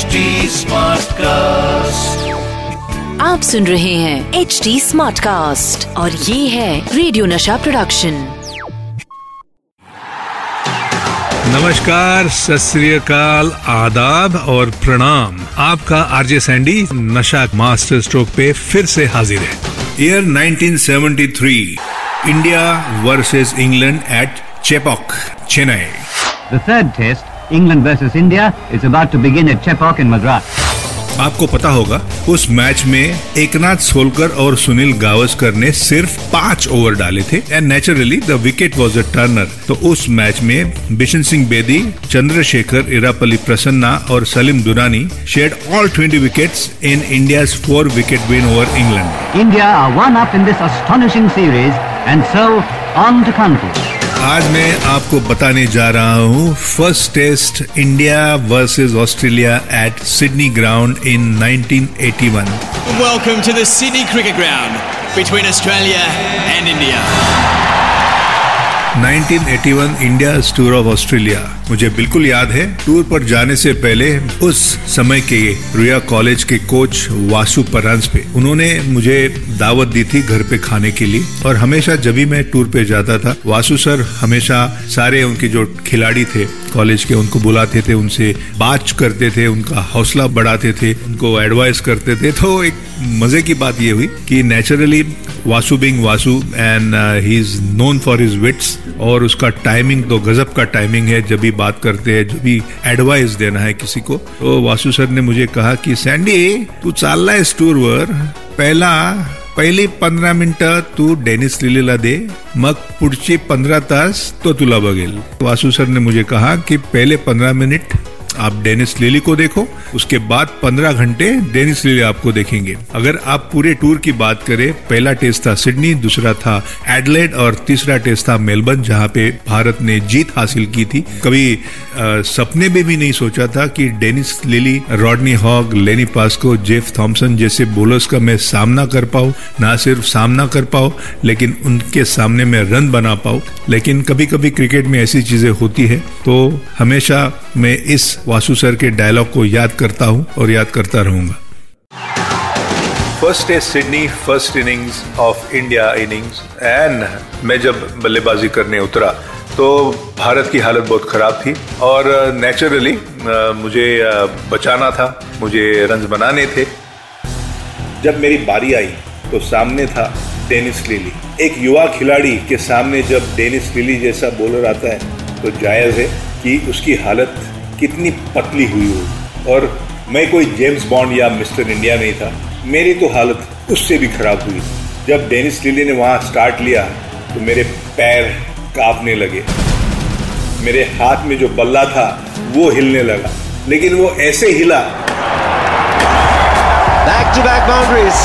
HD cast आप सुन रहे हैं एच डी स्मार्ट कास्ट और ये है रेडियो नशा प्रोडक्शन नमस्कार सत आदाब और प्रणाम। आपका आरजे सैंडी नशा मास्टर स्ट्रोक पे फिर से हाजिर है। Year 1973 India versus England at Chepauk Chennai The third test, England versus India is about to begin at Chepauk in Madras. आपको पता होगा उस मैच में एकनाथ सोलकर और सुनील गावस्कर ने सिर्फ़ पाँच ओवर डाले थे and naturally the wicket was a turner तो उस मैच में बिशन सिंह बेदी चंद्रशेखर इरापली प्रसन्ना और Salim Durani shared all 20 wickets in India four wicket win over England India are one up in this astonishing series and so on to country. आज मैं आपको बताने जा रहा हूँ first test India versus Australia at Sydney ground in 1981। Welcome to the Sydney cricket ground between Australia and India 1981 India tour of Australia. मुझे बिल्कुल याद है, टूर पर जाने से पहले उस समय के रुया कॉलेज के कोच वासु परांस पे। उन्होंने मुझे दावत दी थी घर पे खाने के लिए, और हमेशा जब भी मैं टूर पे जाता था, वासु सर हमेशा सारे उनके जो खिलाड़ी थे कॉलेज के, उनको बुलाते थे, उनसे बात करते थे, उनका हौसला बढ़ाते थे, उनको एडवाइस करते थे। तो एक मज़े की बात ये हुई कि naturally Vasu being Vasu and he is known for his wits और उसका टाइमिंग तो गजब का टाइमिंग है, जब भी बात करते हैं, जब भी एडवाइस देना है किसी को। तो वासु सर ने मुझे कहा कि सैंडी तू चालला आहेस टूरवर पहला, पहिली पंधरा मिनिटं तू डेनिस लिलीला दे। मग पुढचे पंधरा तास तो तुला बघेल। वासु सर ने मुझे कहा कि, पहले पंद्रह मिनट आप डेनिस लिली को देखो उसके बाद पंद्रह घंटे डेनिस लिली आपको देखेंगे। अगर आप पूरे टूर की बात करें पहला टेस्ट था सिडनी दूसरा था एडलेड और तीसरा टेस्ट था मेलबर्न जहाँ पे भारत ने जीत हासिल की थी। कभी अ, सपने में भी नहीं सोचा था कि Dennis Lillee Rodney Hogg Lenny Pascoe Jeff Thomson जैसे बोलर्स का मैं सामना कर पाऊँ। ना सिर्फ़ सामना कर पाऊँ लेकिन उनके सामने मैं रन बना पाऊँ। लेकिन कभी कभी क्रिकेट में ऐसी चीज़ें होती है तो हमेशा मैं इस वासु सर के डायलॉग को याद करता हूँ और याद करता रहूँगा। First test Sydney first innings of India innings and मैं जब बल्लेबाजी करने उतरा तो भारत की हालत बहुत ख़राब थी और नेचुरली मुझे बचाना था, मुझे रन बनाने थे। जब मेरी बारी आई तो सामने था डेनिस लिली एक युवा खिलाड़ी के सामने जब डेनिस लिली जैसा बॉलर आता है तो जायज़ है कि उसकी हालत कितनी पतली हुई हो। और मैं कोई जेम्स बॉन्ड या मिस्टर इंडिया नहीं था। मेरी तो हालत उससे भी खराब हुई। जब डेनिस लिली ने वहाँ स्टार्ट लिया तो मेरे पैर कांपने लगे। मेरे हाथ में जो बल्ला था वो हिलने लगा। लेकिन वो ऐसे हिला। Back to back boundaries.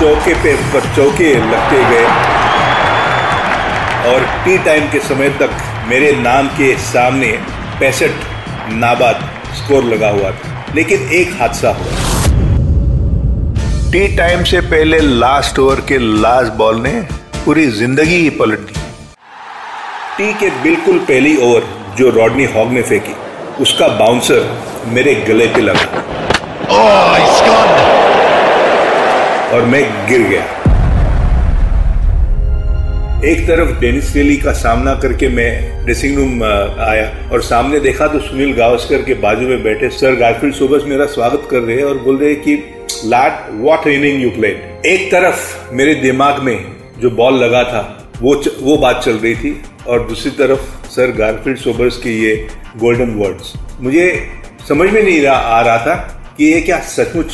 चौके पे पर चौके लगते गए। और टी टाइम के समय तक मेरे नाम के सामने पैंसठ नाबाद स्कोर लगा हुआ था लेकिन एक हादसा हुआ। टी टाइम से पहले लास्ट ओवर के लास्ट बॉल ने पूरी ज़िंदगी ही पलट दी। टी के बिल्कुल पहली ओवर जो रॉडनी हॉग ने फेंकी उसका बाउंसर मेरे गले पे लगा। Oh, और मैं गिर गया। एक तरफ़ डेनिस लेली का सामना करके मैं ड्रेसिंग रूम आया और सामने देखा तो सुनील गावस्कर के बाजू में बैठे सर गारफील्ड सोबस मेरा स्वागत कर रहे हैं और बोल रहे कि लाट व्हाट इनिंग यू प्लेड एक तरफ़ मेरे दिमाग में जो बॉल लगा था वो च, वो बात चल रही थी और दूसरी तरफ़ सर गारफील्ड सोबर्स के ये गोल्डन वर्ड्स मुझे समझ में नहीं आ रहा था कि ये क्या सचमुच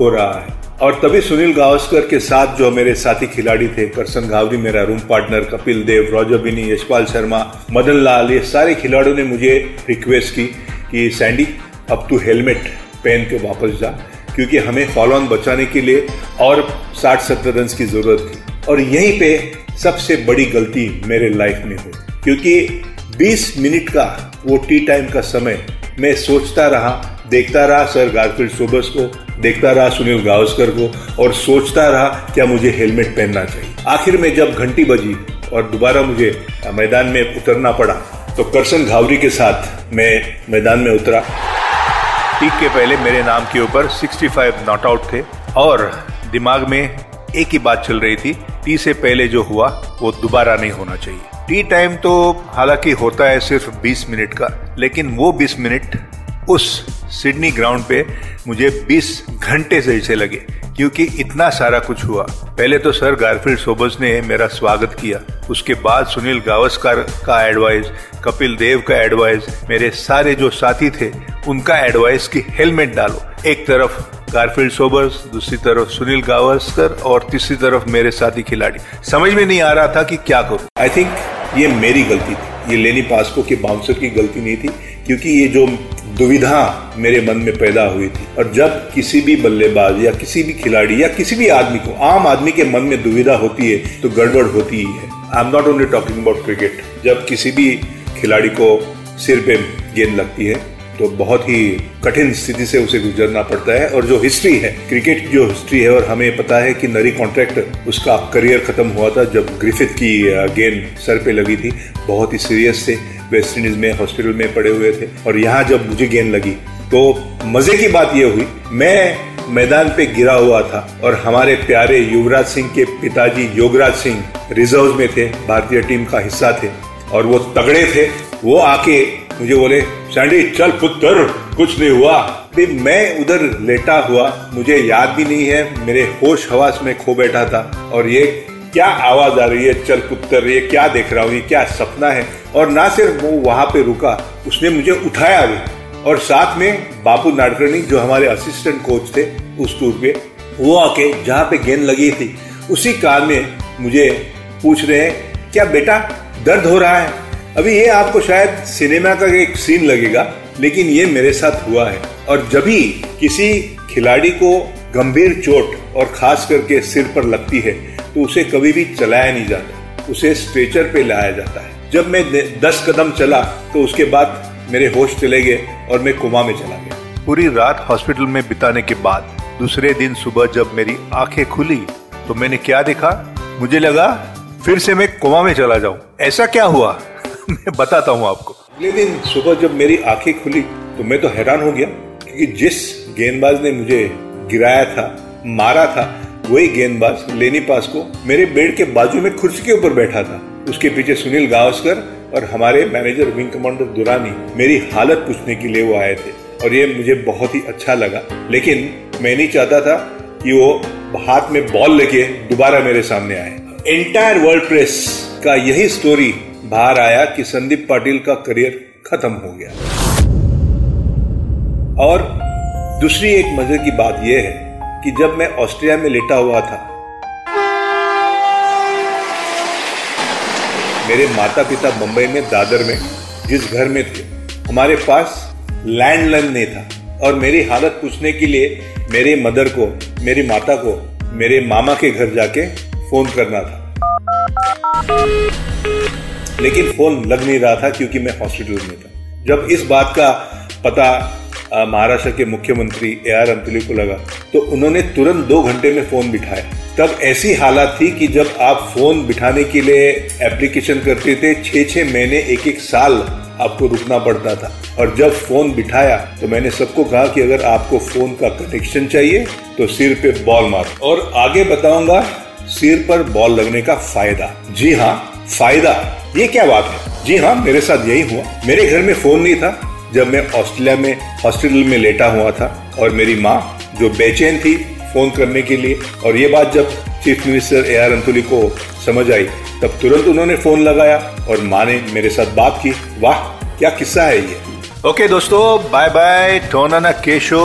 हो रहा है। और तभी सुनील गावस्कर के साथ जो मेरे साथी खिलाड़ी थे, करसन गावरी मेरा room partner Kapil Dev, Roger बिनी, यशपाल शर्मा, मदन लाल, ये सारे खिलाड़ियों ने मुझे रिक्वेस्ट की कि सैंडी अब तू हेलमेट पहन के वापस जा, क्योंकि हमें फॉलो ऑन बचाने के लिए और 60-70 रन की ज़रूरत थी। और यहीं पे सबसे बड़ी गलती मेरे लाइफ में हुई, क्योंकि 20 मिनट का वो टी टाइम का समय मैं सोचता रहा, देखता रहा सर गारफील्ड सोबर्स को, देखता रहा सुनील गावस्कर को और सोचता रहा, क्या मुझे हेलमेट पहनना चाहिए। आखिर में जब घंटी बजी और दोबारा मुझे मैदान में उतरना पड़ा तो करसन घावरी के साथ मैं मैदान में उतरा। ठीक के पहले मेरे नाम के ऊपर 65 नॉट आउट थे और दिमाग में एक ही बात चल रही थी, टी से पहले जो हुआ, वो दोबारा नहीं होना चाहिए। टी टाइम तो हालाँकि होता है सिर्फ़ 20 मिनट का, लेकिन वो 20 मिनट उस सिडनी ग्राउंड पे मुझे 20 घंटे से ऐसे लगे, क्योंकि इतना सारा कुछ हुआ। पहले तो सर गारफील्ड सोबर्स ने मेरा स्वागत किया। उसके बाद सुनील गावस्कर का एडवाइस कपिल देव का एडवाइस मेरे सारे जो साथी थे, उनका एडवाइस कि हेलमेट डालो। एक तरफ़ गारफील्ड सोबर्स दूसरी तरफ़ सुनील गावस्कर और तीसरी तरफ़ मेरे साथी खिलाड़ी। समझ में नहीं आ रहा था कि क्या करूँ। आई थिंक ये मेरी गलती थी। ये लेनी पास्को के बाउंसर की गलती नहीं थी, क्योंकि ये जो दुविधा मेरे मन में पैदा हुई थी, और जब किसी भी बल्लेबाज या किसी भी खिलाड़ी या किसी भी आदमी को, आम आदमी के मन में दुविधा होती है तो गड़बड़ होती ही है। I am not only talking about cricket जब किसी भी खिलाड़ी को सिर पे गेंद लगती है तो बहुत ही कठिन स्थिति से उसे गुजरना पड़ता है। और जो हिस्ट्री है क्रिकेट की जो हिस्ट्री है, और हमें पता है कि नरी कॉन्ट्रैक्ट उसका करियर खत्म हुआ था जब ग्रिफिथ की गेंद सर पे लगी थी। बहुत ही सीरियस थे वेस्ट इंडीज में हॉस्पिटल में पड़े हुए थे। और यहाँ जब मुझे गेंद लगी तो मज़े की बात यह हुई, मैं मैदान पे गिरा हुआ था और हमारे प्यारे युवराज सिंह के पिताजी योगराज सिंह रिज़र्व में थे, भारतीय टीम का हिस्सा थे। और वो तगड़े थे, वो आके मुझे बोले, सैंडी, चल पुत्र, कुछ नहीं हुआ। मैं उधर लेटा हुआ, मुझे याद भी नहीं है, मेरे होश हवास में खो बैठा था। और ये क्या आवाज़ आ रही है? चल पुत्र, ये क्या देख रहा हूँ? ये क्या सपना है? और ना सिर्फ़ वो वहाँ पे रुका, उसने मुझे उठाया भी। और साथ में बापू नाडकर्णी, जो हमारे असिस्टेंट कोच थे, उस टूर पे, वो आके जहाँ पे गेंद लगी थी, उसी कार में मुझे पूछ रहे हैं, क्या बेटा, दर्द हो रहा है? अभी ये आपको शायद सिनेमा का एक सीन लगेगा, लेकिन ये मेरे साथ हुआ है। और जब भी किसी खिलाड़ी को गंभीर चोट और खास करके सिर पर लगती है तो उसे कभी भी चलाया नहीं जाता। उसे स्ट्रेचर पे लाया जाता है। जब मैं दस कदम चला तो उसके बाद मेरे होश चले गए और मैं कोमा में चला गया। पूरी रात हॉस्पिटल में बिताने के बाद, दूसरे दिन सुबह जब मेरी आँखें खुली तो मैंने क्या देखा? मुझे लगा, फिर से मैं कोमा में चला जाऊँ। ऐसा क्या हुआ? मैं बताता हूँ आपको। अगले दिन सुबह जब मेरी आँखें खुली तो मैं तो हैरान हो गया, क्योंकि जिस गेंदबाज ने मुझे गिराया था, मारा था, वही गेंदबाज लेनी पास को मेरे बेड के बाजू में कुर्सी के ऊपर बैठा था। उसके पीछे सुनील गावस्कर और हमारे मैनेजर विंग कमांडर दुरानी मेरी हालत पूछने के लिए वो आए थे, और ये मुझे बहुत ही अच्छा लगा। लेकिन मैं नहीं चाहता था कि वो हाथ में बॉल लेके दोबारा मेरे सामने आए। एंटायर वर्ल्ड प्रेस का यही स्टोरी बाहर आया कि संदीप पाटिल का करियर खत्म हो गया। और दूसरी एक मज़े की बात यह है कि जब मैं ऑस्ट्रिया में लेटा हुआ था, मेरे माता पिता मुंबई में, दादर में, जिस घर में थे, हमारे पास लैंडलाइन नहीं था। और मेरी हालत पूछने के लिए मेरे मदर को, मेरी माता को, मेरे मामा के घर जाके फ़ोन करना था। लेकिन फ़ोन लग नहीं रहा था क्योंकि मैं हॉस्पिटल में था। जब इस बात का पता महाराष्ट्र के मुख्यमंत्री ए आर अंतुली को लगा तो उन्होंने तुरंत दो घंटे में फ़ोन बिठाया। तब ऐसी हालात थी कि जब आप फ़ोन बिठाने के लिए एप्लीकेशन करते थे छह छह महीने एक एक साल आपको रुकना पड़ता था। और जब फ़ोन बिठाया तो मैंने सबको कहा कि अगर आपको फ़ोन का कनेक्शन चाहिए तो सिर पे बॉल मार। और आगे बताऊँगा, सिर पर बॉल लगने का फ़ायदा। जी हाँ फ़ायदा? ये क्या बात है? जी हाँ मेरे साथ यही हुआ। मेरे घर में फ़ोन नहीं था जब मैं ऑस्ट्रेलिया में हॉस्पिटल में लेटा हुआ था और मेरी माँ जो बेचैन थी फ़ोन करने के लिए और ये बात जब chief minister A R Antulay को समझ आई तब तुरंत उन्होंने फ़ोन लगाया और माँ ने मेरे साथ बात की। वाह क्या किस्सा है ये। ओके okay, दोस्तों बाय बाय टोना केशो